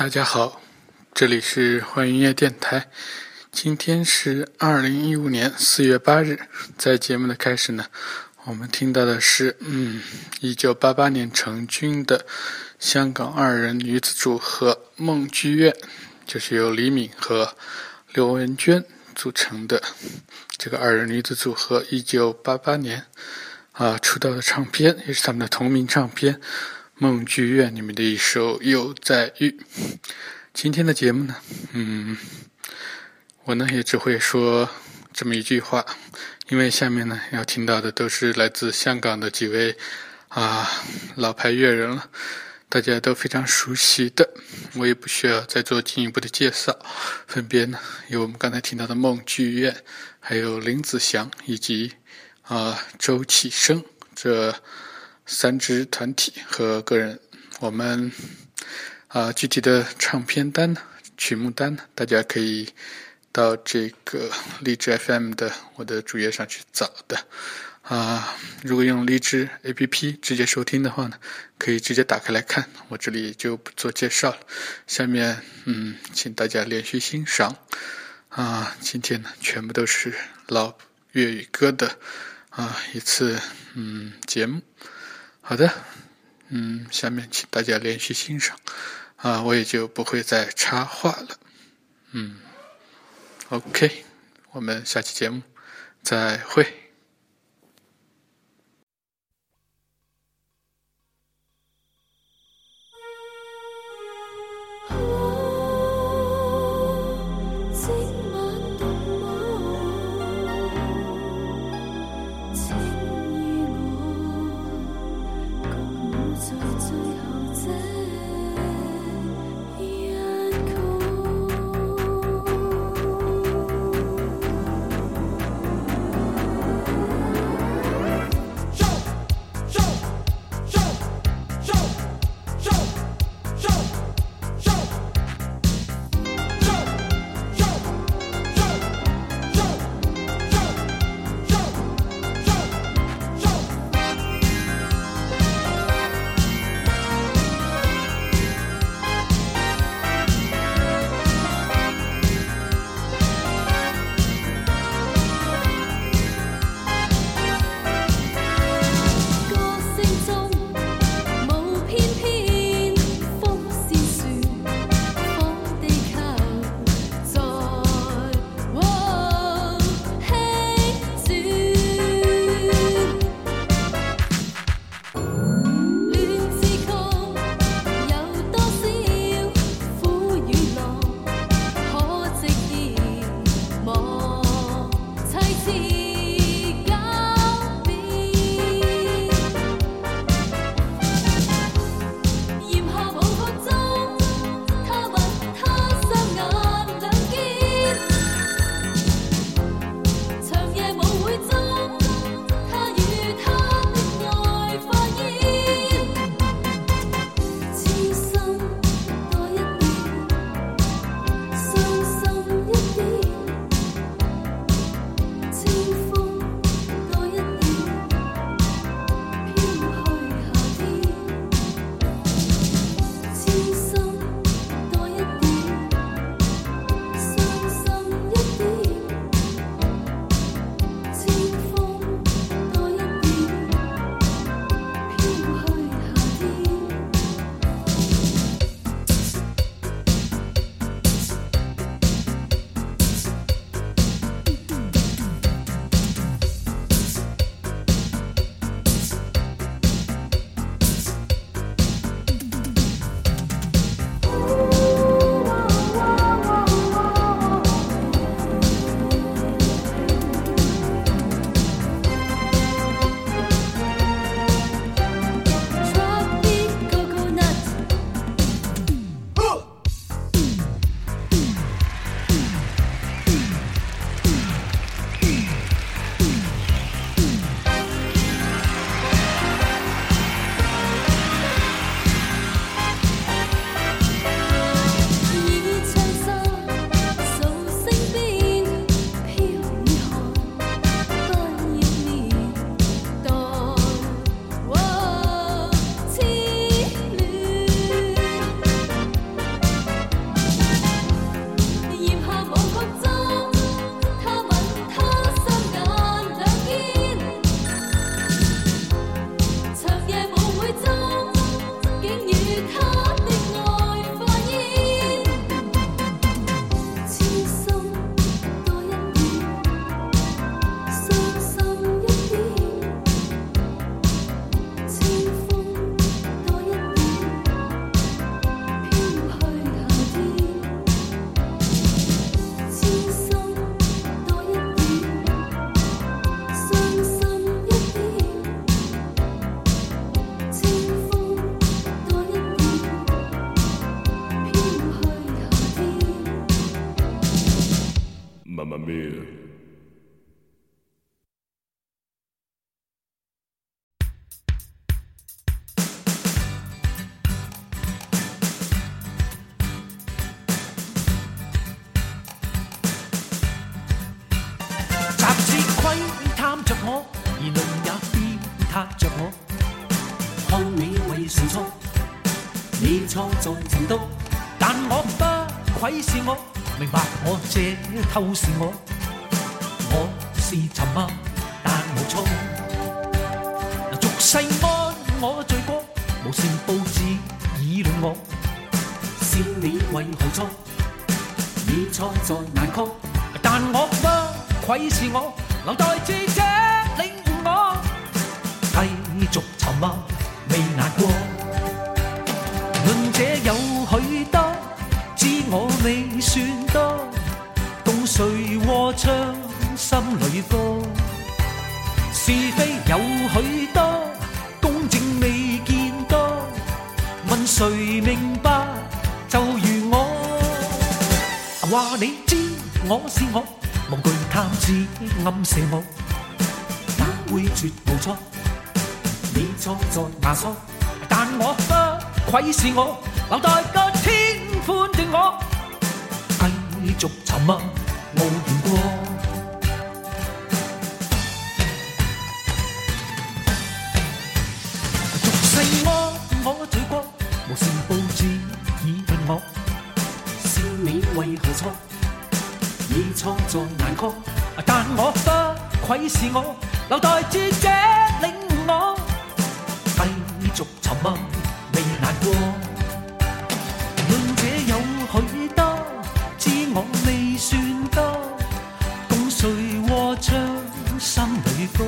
大家好，这里是幻音乐电台。今天是二零一五年四月八日。在节目的开始呢，我们听到的是嗯，一九八八年成军的香港二人女子组合梦剧院，就是由李敏和刘文娟组成的这个二人女子组合。一九八八年啊，出道的唱片也是他们的同名唱片。梦剧院里面的一首《又在遇》，今天的节目呢，嗯，我呢也只会说这么一句话，因为下面呢要听到的都是来自香港的几位啊老牌乐人了，大家都非常熟悉的，我也不需要再做进一步的介绍。分别呢有我们刚才听到的梦剧院，还有林子祥以及啊周启生这。三支团体和个人，我们啊具体的唱片单曲目单，大家可以到这个荔枝 FM 的我的主页上去找的啊。如果用荔枝 APP 直接收听的话呢，可以直接打开来看，我这里就不做介绍了。下面嗯，请大家连续欣赏啊，今天呢全部都是老粤语歌的啊一次嗯节目。好的，嗯，下面请大家连续欣赏，啊，我也就不会再插话了，嗯，OK，我们下期节目再会。做前度，但我不愧是我，明白我这透是我。我是沉默，但无错。俗世安我罪过，无限报纸议论我，说你为何错？你错在难确。但我不愧是我，留待在这领悟我，继续沉默。是非有许多，公正未见多。问谁明白？就如我，话你知我是我，无惧探子暗射我，哪会绝无错？你错在牙错？但我不愧是我，等待个天判定我，继续沉默无言过。嘴过，无事布置以衬我。是你为何错？已错在难抗，但我不愧是我。留待智者领我，继续沉默未难过。论者有许多，知我未算多。共谁和唱心里歌？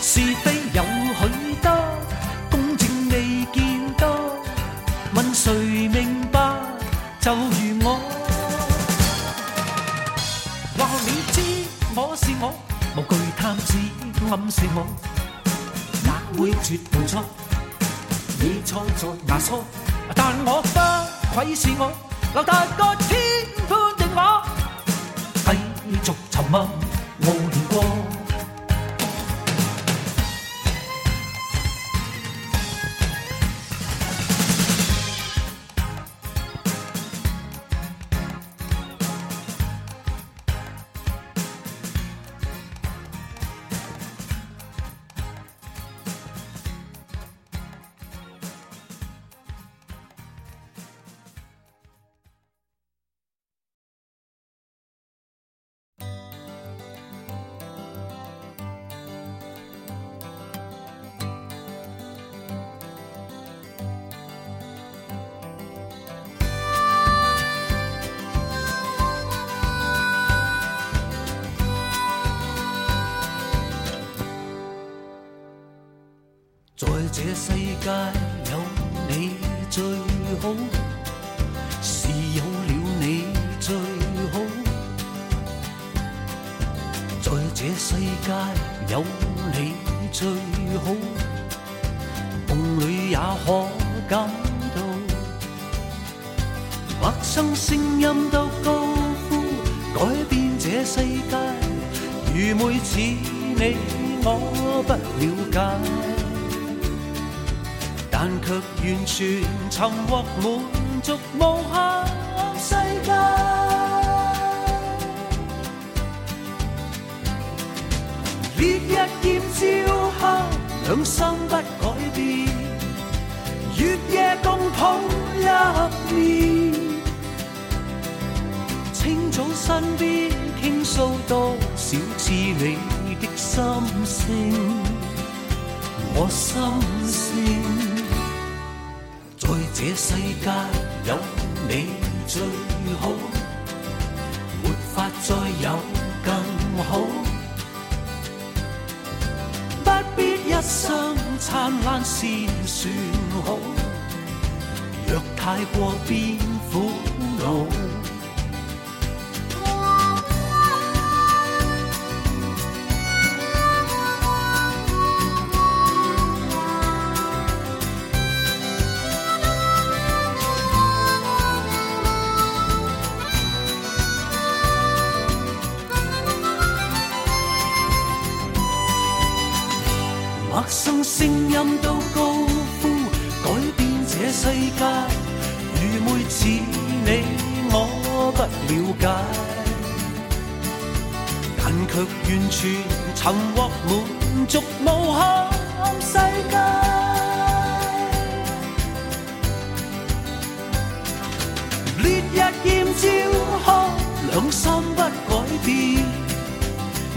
是非有许多。谁明白？就如我，我你知我是我，无惧探子暗示我，哪会绝无错？你错在哪错？但我不愧是我，能突破天判的我，继续沉默无言过。是有了你最好，在这世界有你最好，梦里也可感到，陌生声音都高呼改变这世界，愚昧似你我不了解。但却完全寻获满足无限世界。烈日炎照下，两心不改变，月夜共抱一眠。清早身边倾诉多少知你的心声，我心。这世界有你最好，没法再有更好。不必一生灿烂先算好，若太过变苦恼。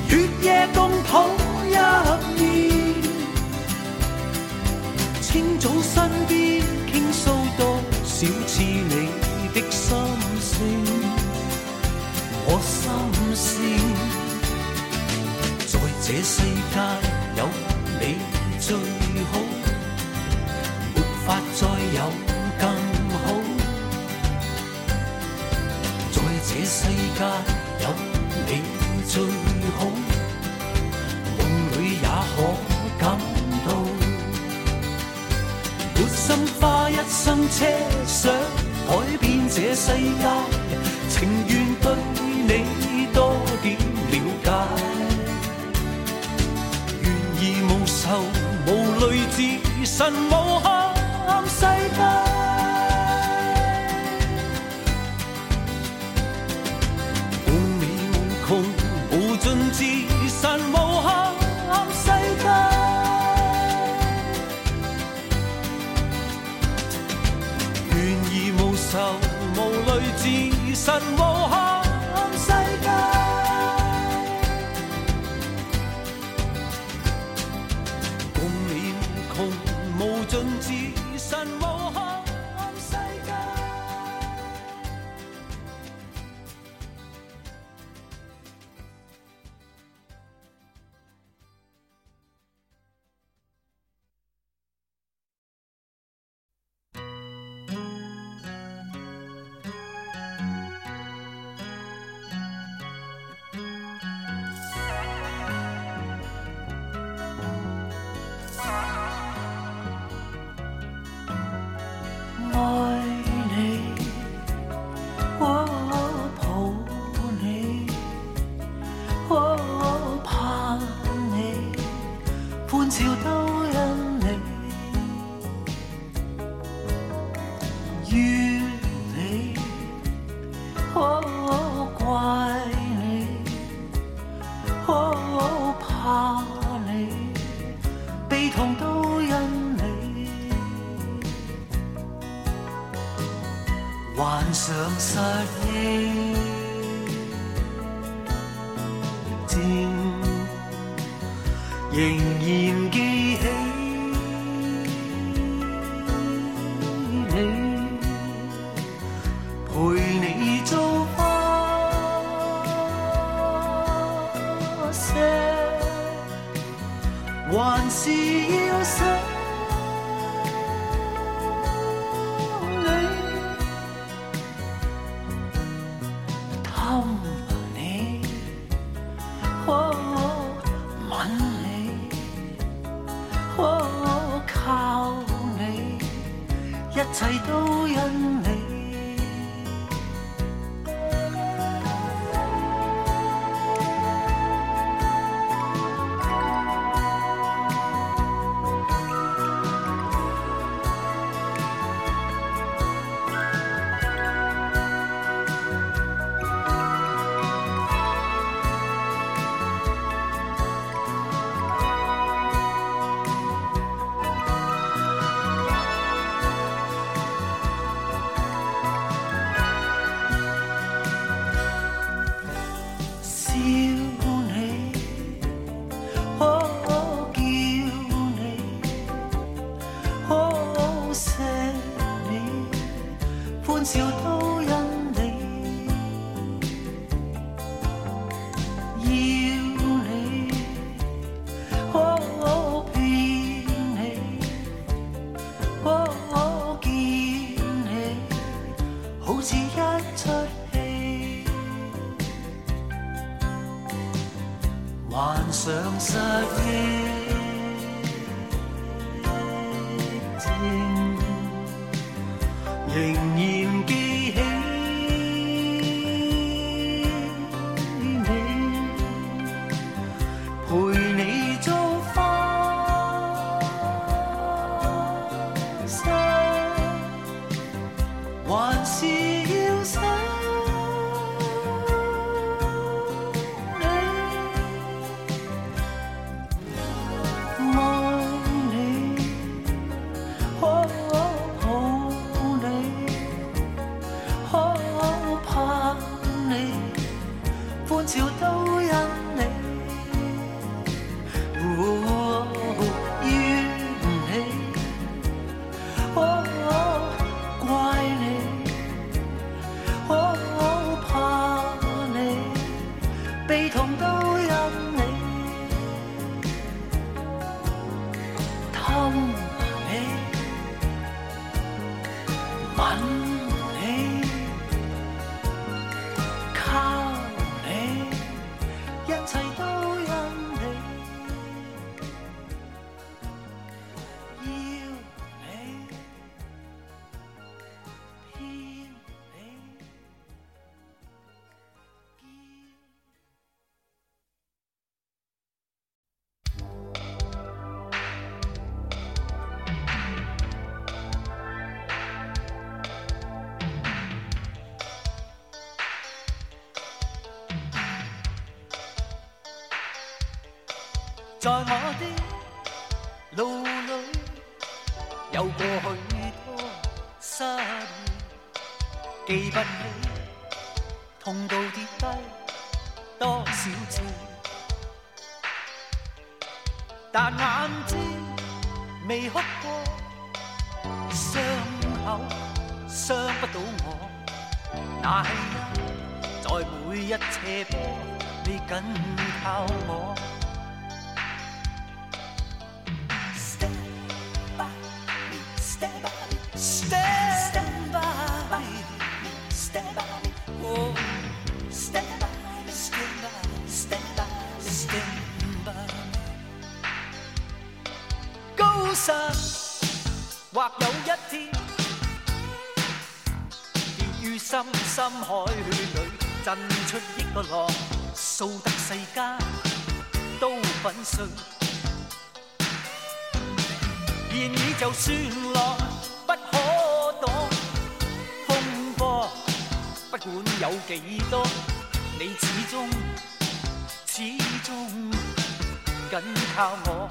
血夜共抱一眠，清早身边倾诉多少次你的心声，我心声。在这世界有你最好，没法再有更好。在这世界。心车想改变这世界，情愿对你多点了解。愿意无愁无泪，自寻无憾世界。无美无穷，无尽自寻无憾世界。无泪自寻无憾世界，共你穷无尽自寻。you 幻想失忆。在我的路里，有過許多失意，記不起痛到跌低多少次，但眼睛未哭過，傷口傷不到我，那因在每一斜坡，你緊靠我。有一天，於深深海里，震出一個浪，掃得世間都粉碎。然而就算浪不可擋，風波不管有幾多，你始終始終緊靠我。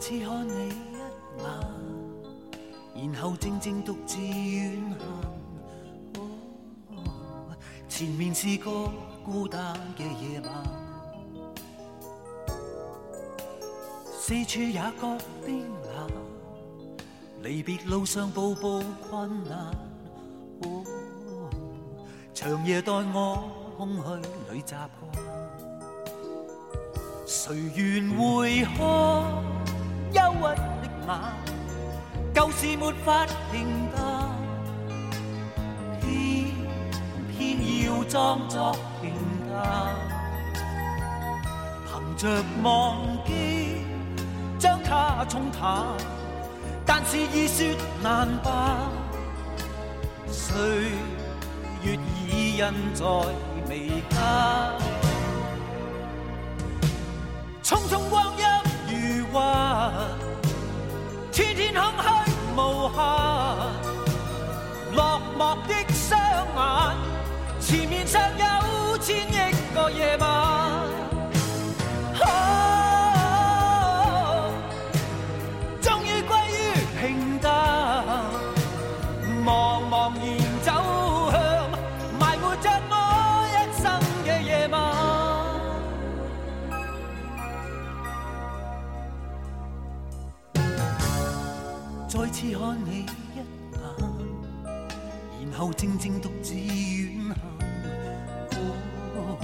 次看你一眼，然后静静独自远行。前面是个孤单嘅夜晚，四处也觉冰冷，离别路上步步困难。长夜待我空虚里乍破，谁愿回看？屈的眼，旧事没法平淡，偏偏要装作平淡。凭着忘记将它冲淡，但是易说难办，岁月已印在眉间。天空虚无限，落寞的双眼，前面尚有千亿个夜晚。静独自远行，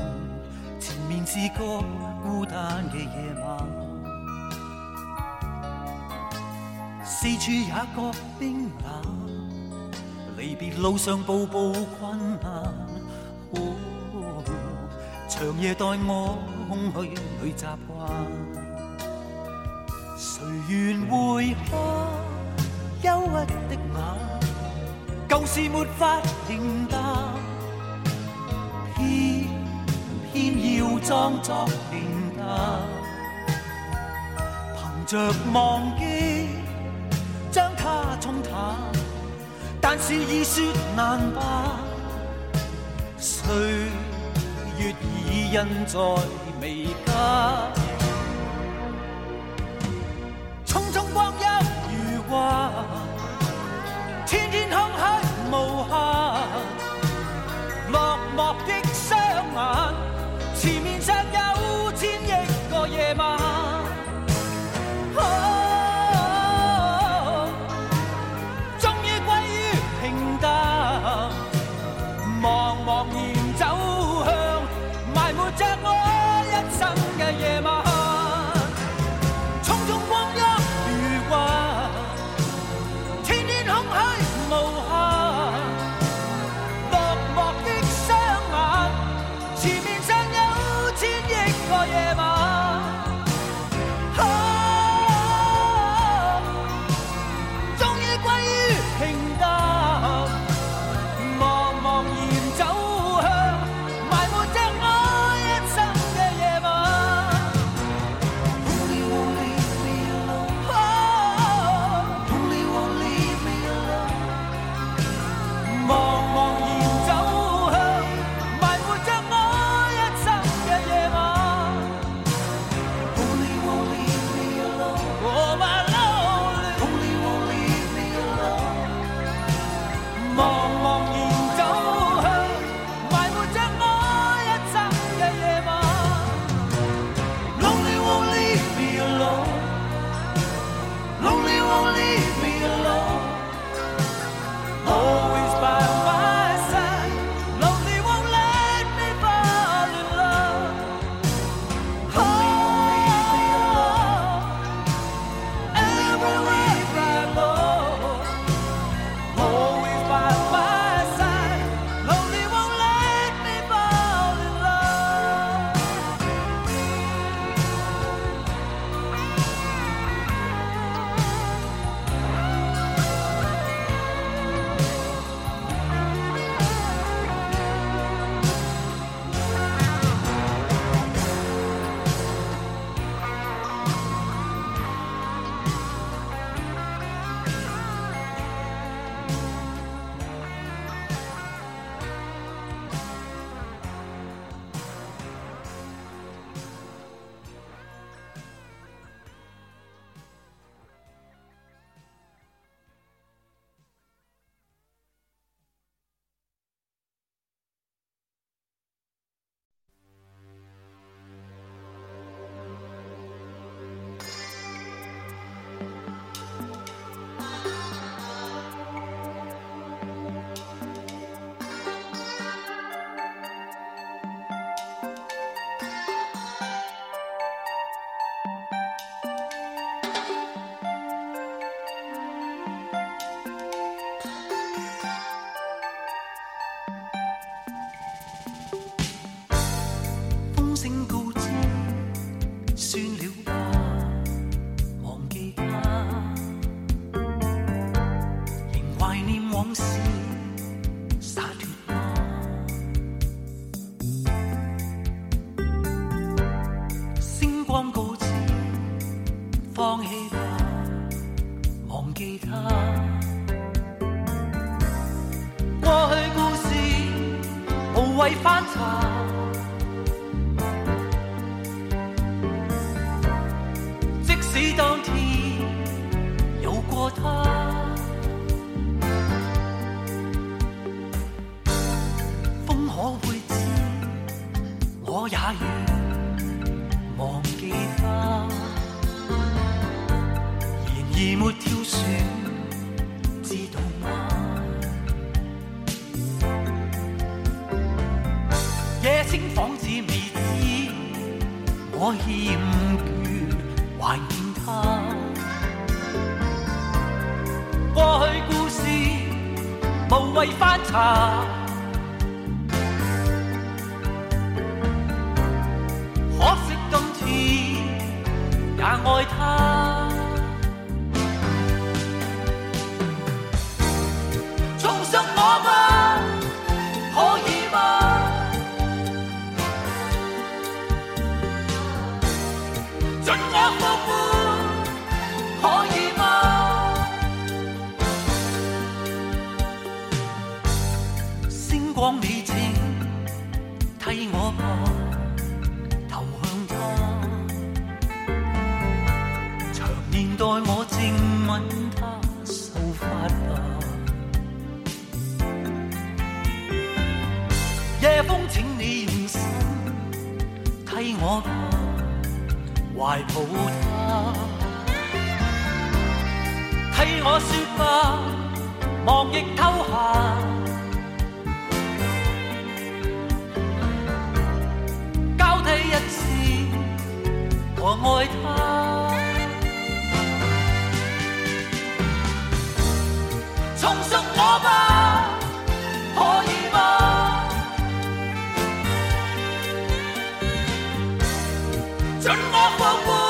前面是个孤单嘅夜晚，四处也觉冰冷。离别路上步步困难，哦，长夜待我空虚里习惯。谁愿回看忧郁的眼？旧事没法平淡，偏偏要装作平淡。凭着忘记将它冲淡，但是已说难办，岁月已印在眉间。倦怀他，过去故事无谓翻查，可惜今天也爱他，重我吧。怀抱她，替我说话，忙亦偷闲，交替一次，我爱他。重述我吧。什么风波？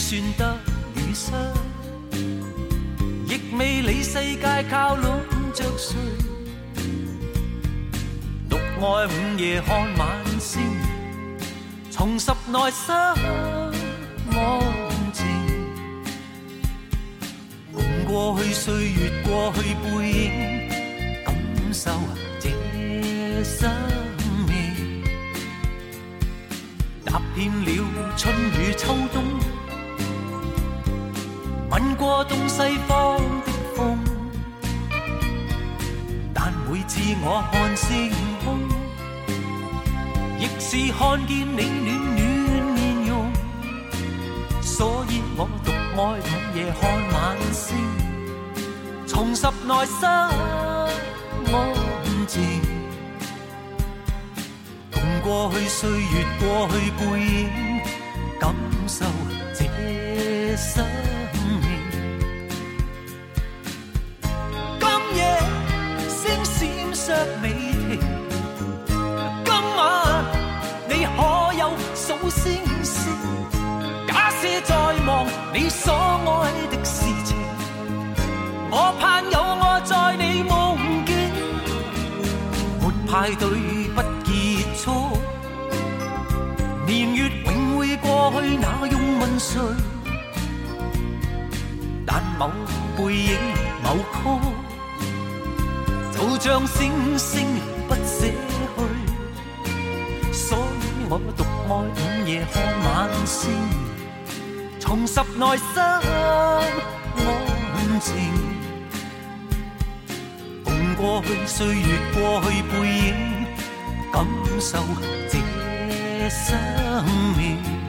算得与失，亦未理世界靠拢着谁。独爱午夜看晚星，重拾内心安静。共过去岁月，过去背影，感受这生命，踏遍了春与秋冬。过东西方的风，但每次我看星空，亦是看见你暖暖面容。所以我独爱午夜看晚星，重拾内心安静，共过去岁月，过去背影，感受这生。雨未停，今晚你可有数星星？假使在望你所爱的事情，我盼有我在你梦境。没派对不结束，年月永会过去，那用问谁？但某背影，某曲。就像星星不舍去，所以我独爱午夜看晚星，重拾内心安静，共过去岁月，过去背影，感受这生命。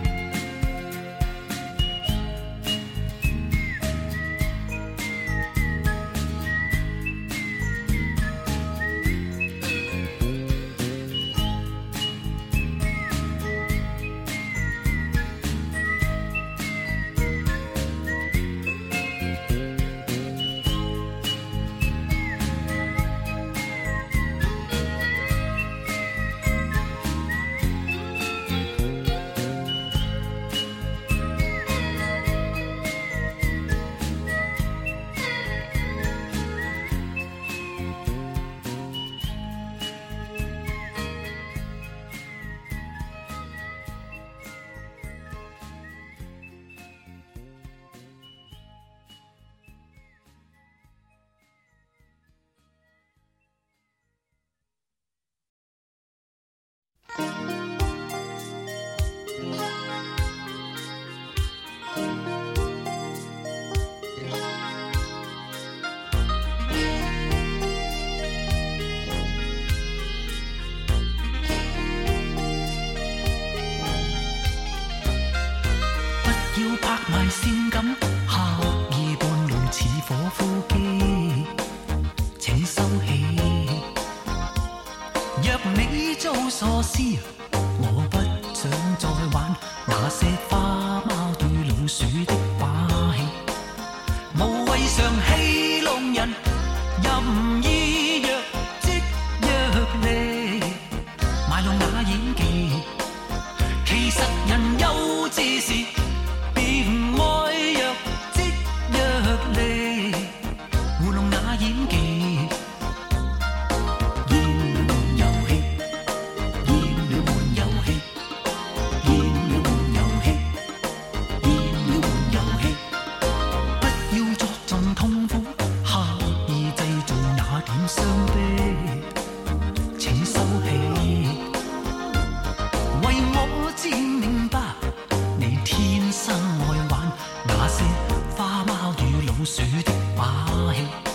老鼠的戏。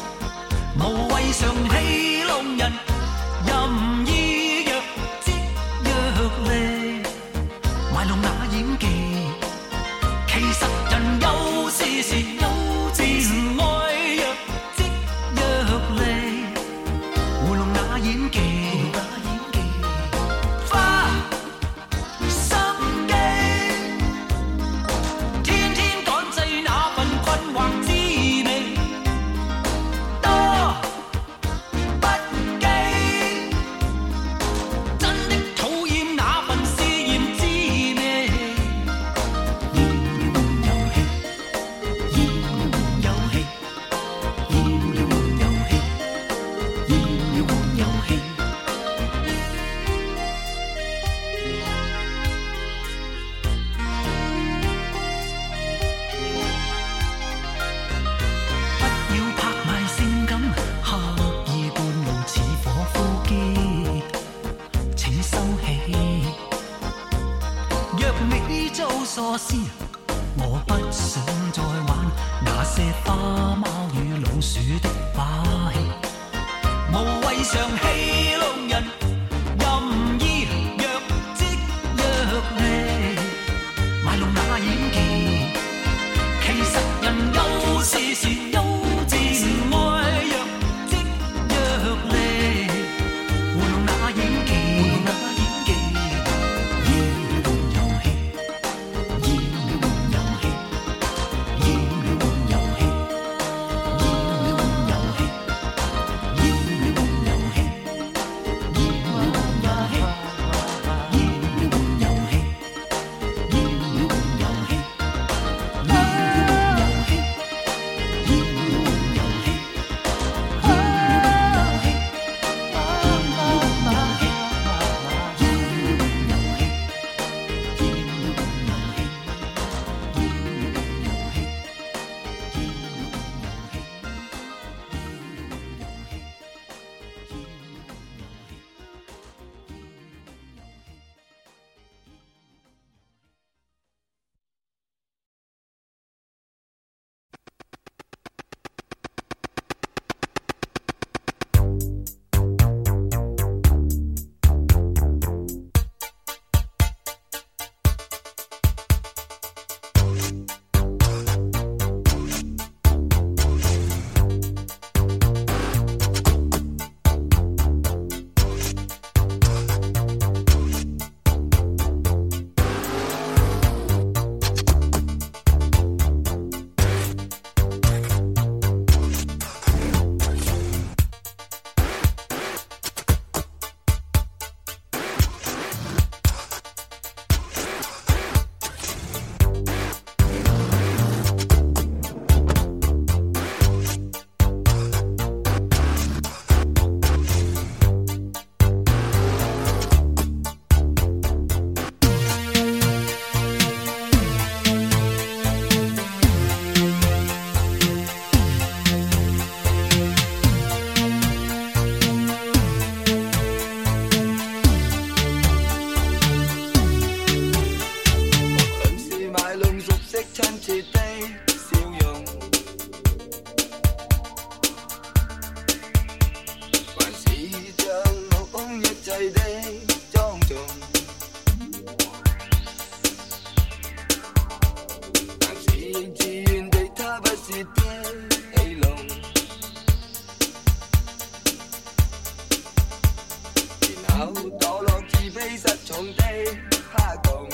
Chicago.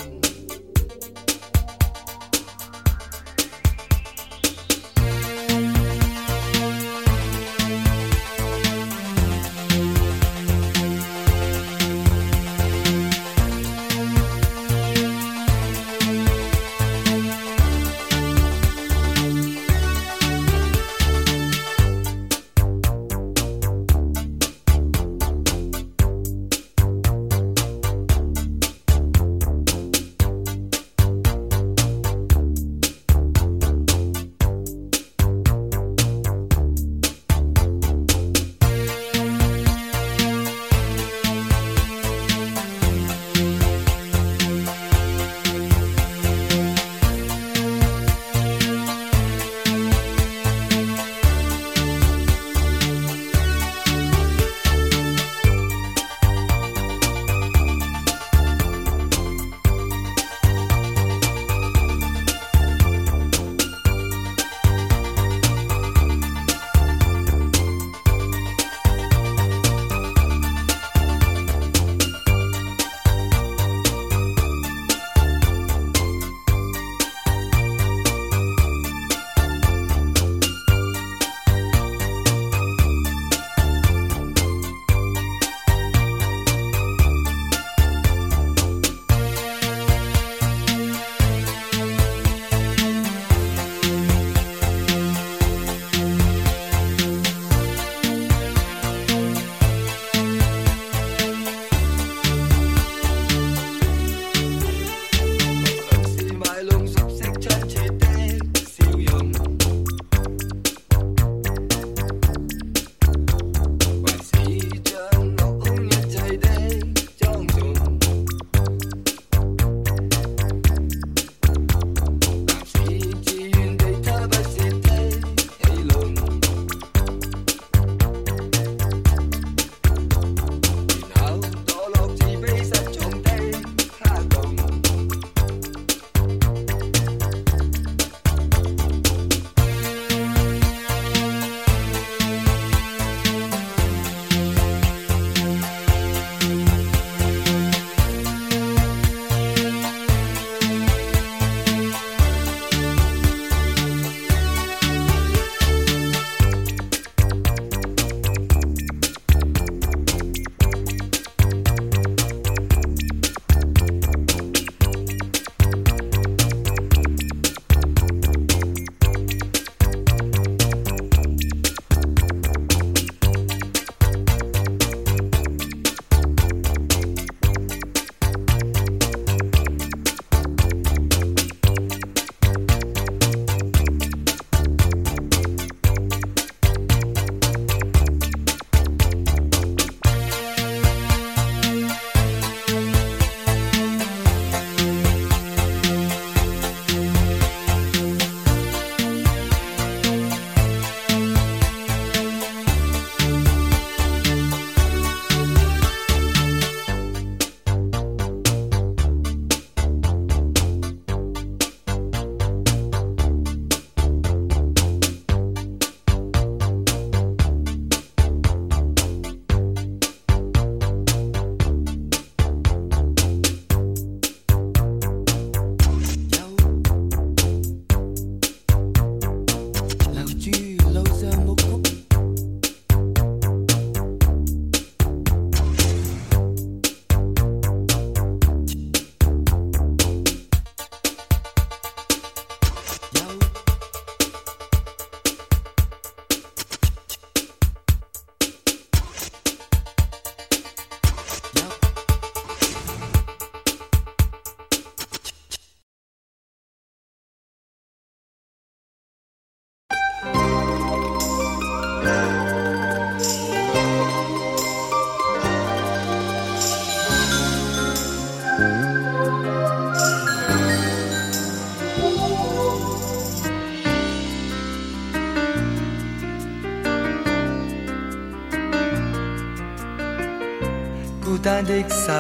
的手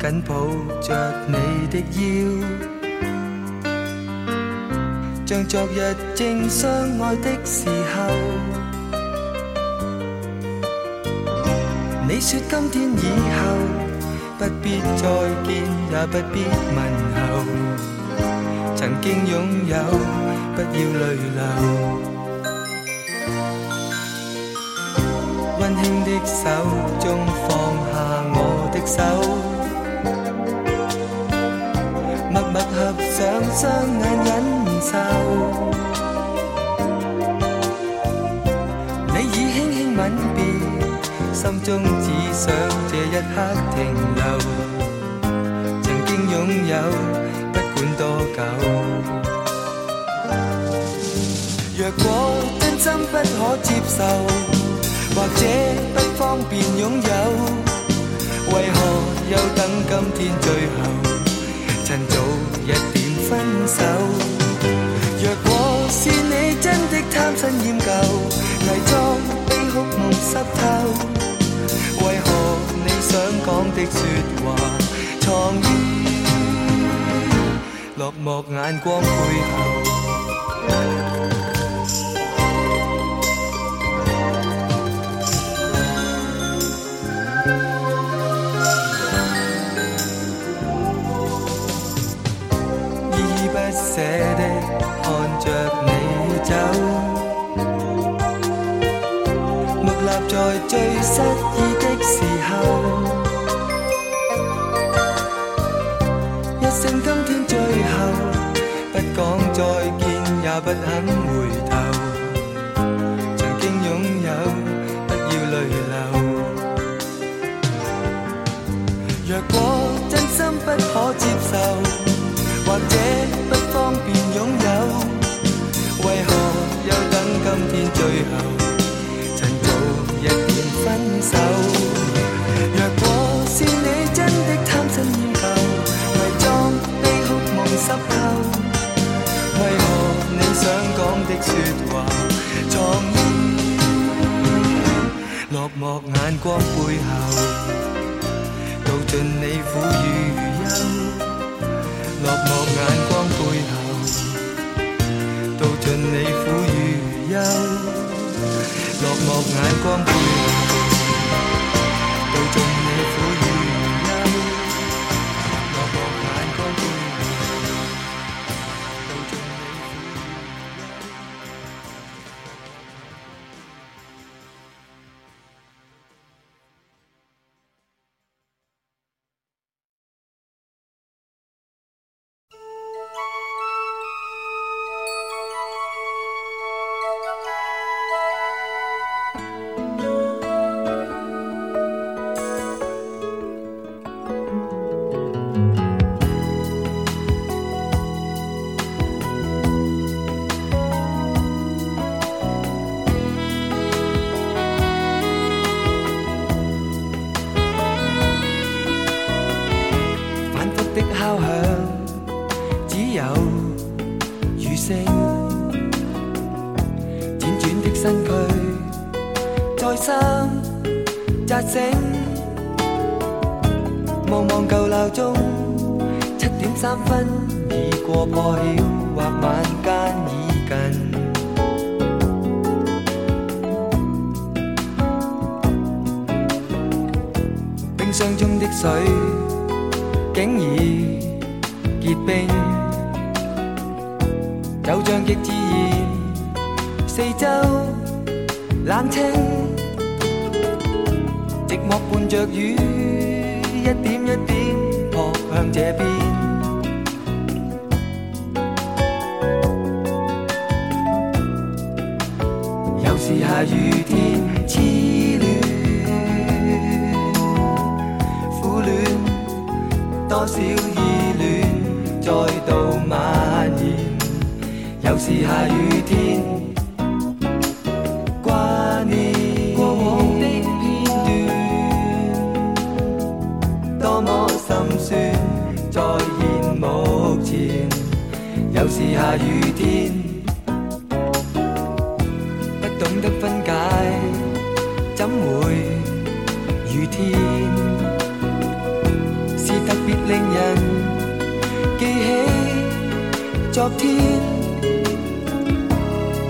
紧抱着你的腰，像昨日正相爱的时候。你说今天以后不必再见，也不必问候。曾经拥有，不要泪流。温馨的手中放下我。的手，默默合上双眼忍受。你已轻轻吻别，心中只想这一刻停留。曾经拥有，不管多久。若果真心不可接受，或者不方便拥有。为何又等今天最后？趁早一点分手。若果是你真的贪新厌旧，伪装被哭梦湿透。为何你想讲的说话，藏于落寞眼光背后？舍的看着你走，木立在最失意的时候，一声今天最后，不讲再见也不肯。落寞眼光背后，道尽你苦与忧。落寞眼光背后，道尽你苦与忧。落寞眼光背。后。乍醒，望望旧闹钟，七点三分已过破晓，或晚间已近。冰箱中的水竟已结冰，酒像极之然，四周冷清。着雨，一点一点扑向这边。又是下雨天，痴恋、苦恋，多少依恋再度蔓延。又是下雨天。是下雨天，不懂得分解，怎会雨天？是特别令人记起昨天。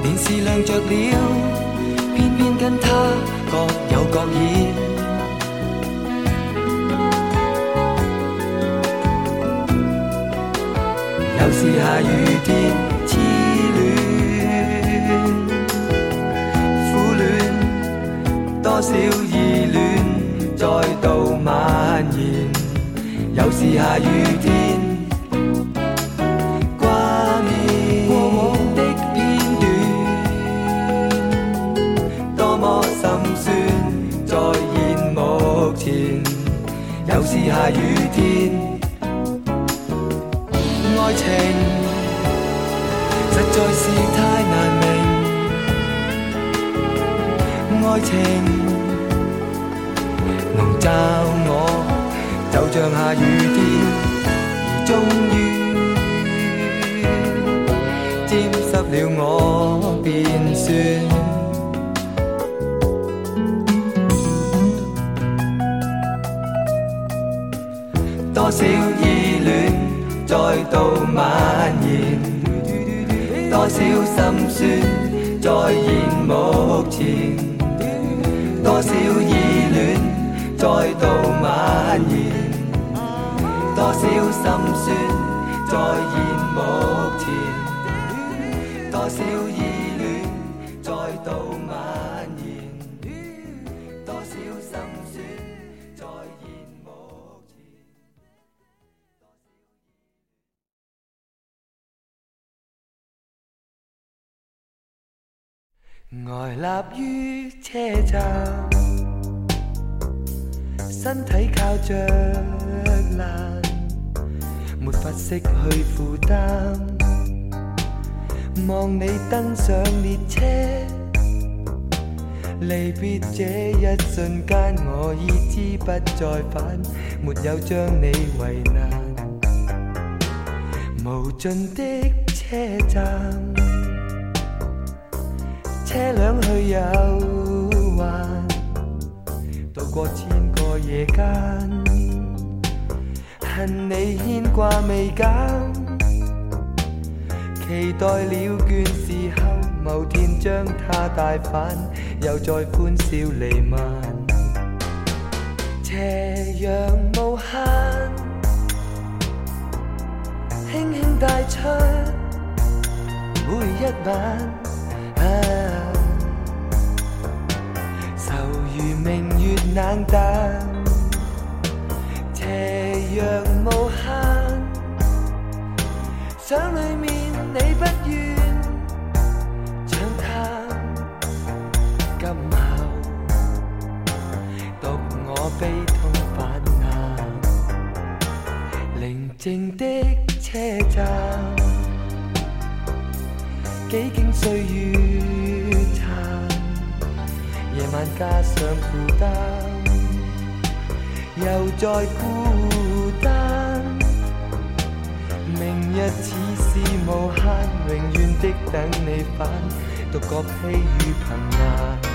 电视亮着了，偏偏跟他各有各演。又是下雨天，痴恋、苦恋，多少意乱再度蔓延。又是下雨天，挂念过往的片段，多么心酸，在烟目前。又是下雨天。爱情实在是太难明，爱情笼罩我，就像下雨天，而终于沾湿了我便算。多少。再度蔓延，多少心酸再现目前，多少依恋再度蔓延，多少心酸再现目前，多少。呆立于车站，身体靠着栏，没法卸去负担。望你登上列车，离别这一瞬间，我已知不再返，没有将你为难。无尽的车站。车辆去游玩，渡过千个夜间，恨你牵挂未减，期待了倦时候，某天将它带返，又再欢笑弥漫。斜阳无限，轻轻带出每一晚。冷淡，斜阳无限。想里面你不愿长叹。今后，独我悲痛泛滥。宁静的车站，几经岁月叹，夜晚加上孤单。又再孤单，明日似是无限，永远的等你返，独个披雨凭栏。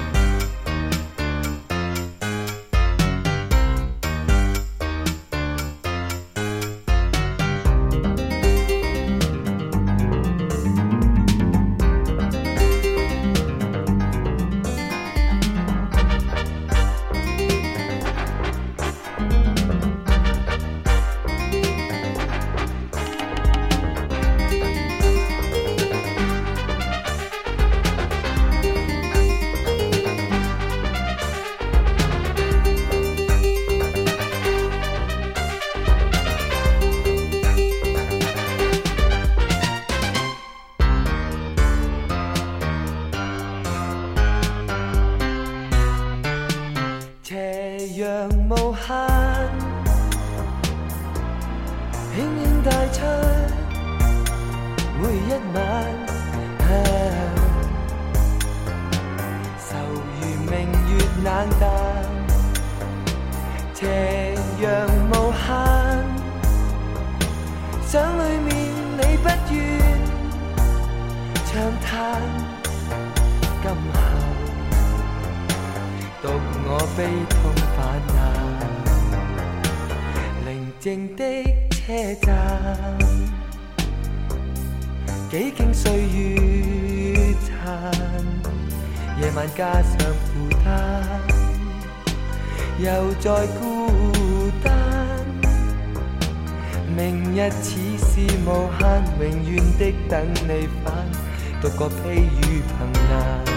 静的车站，几经岁月残，夜晚加上负担，又再孤单。明日似是无限，永远的等你返，独个披雨凭栏。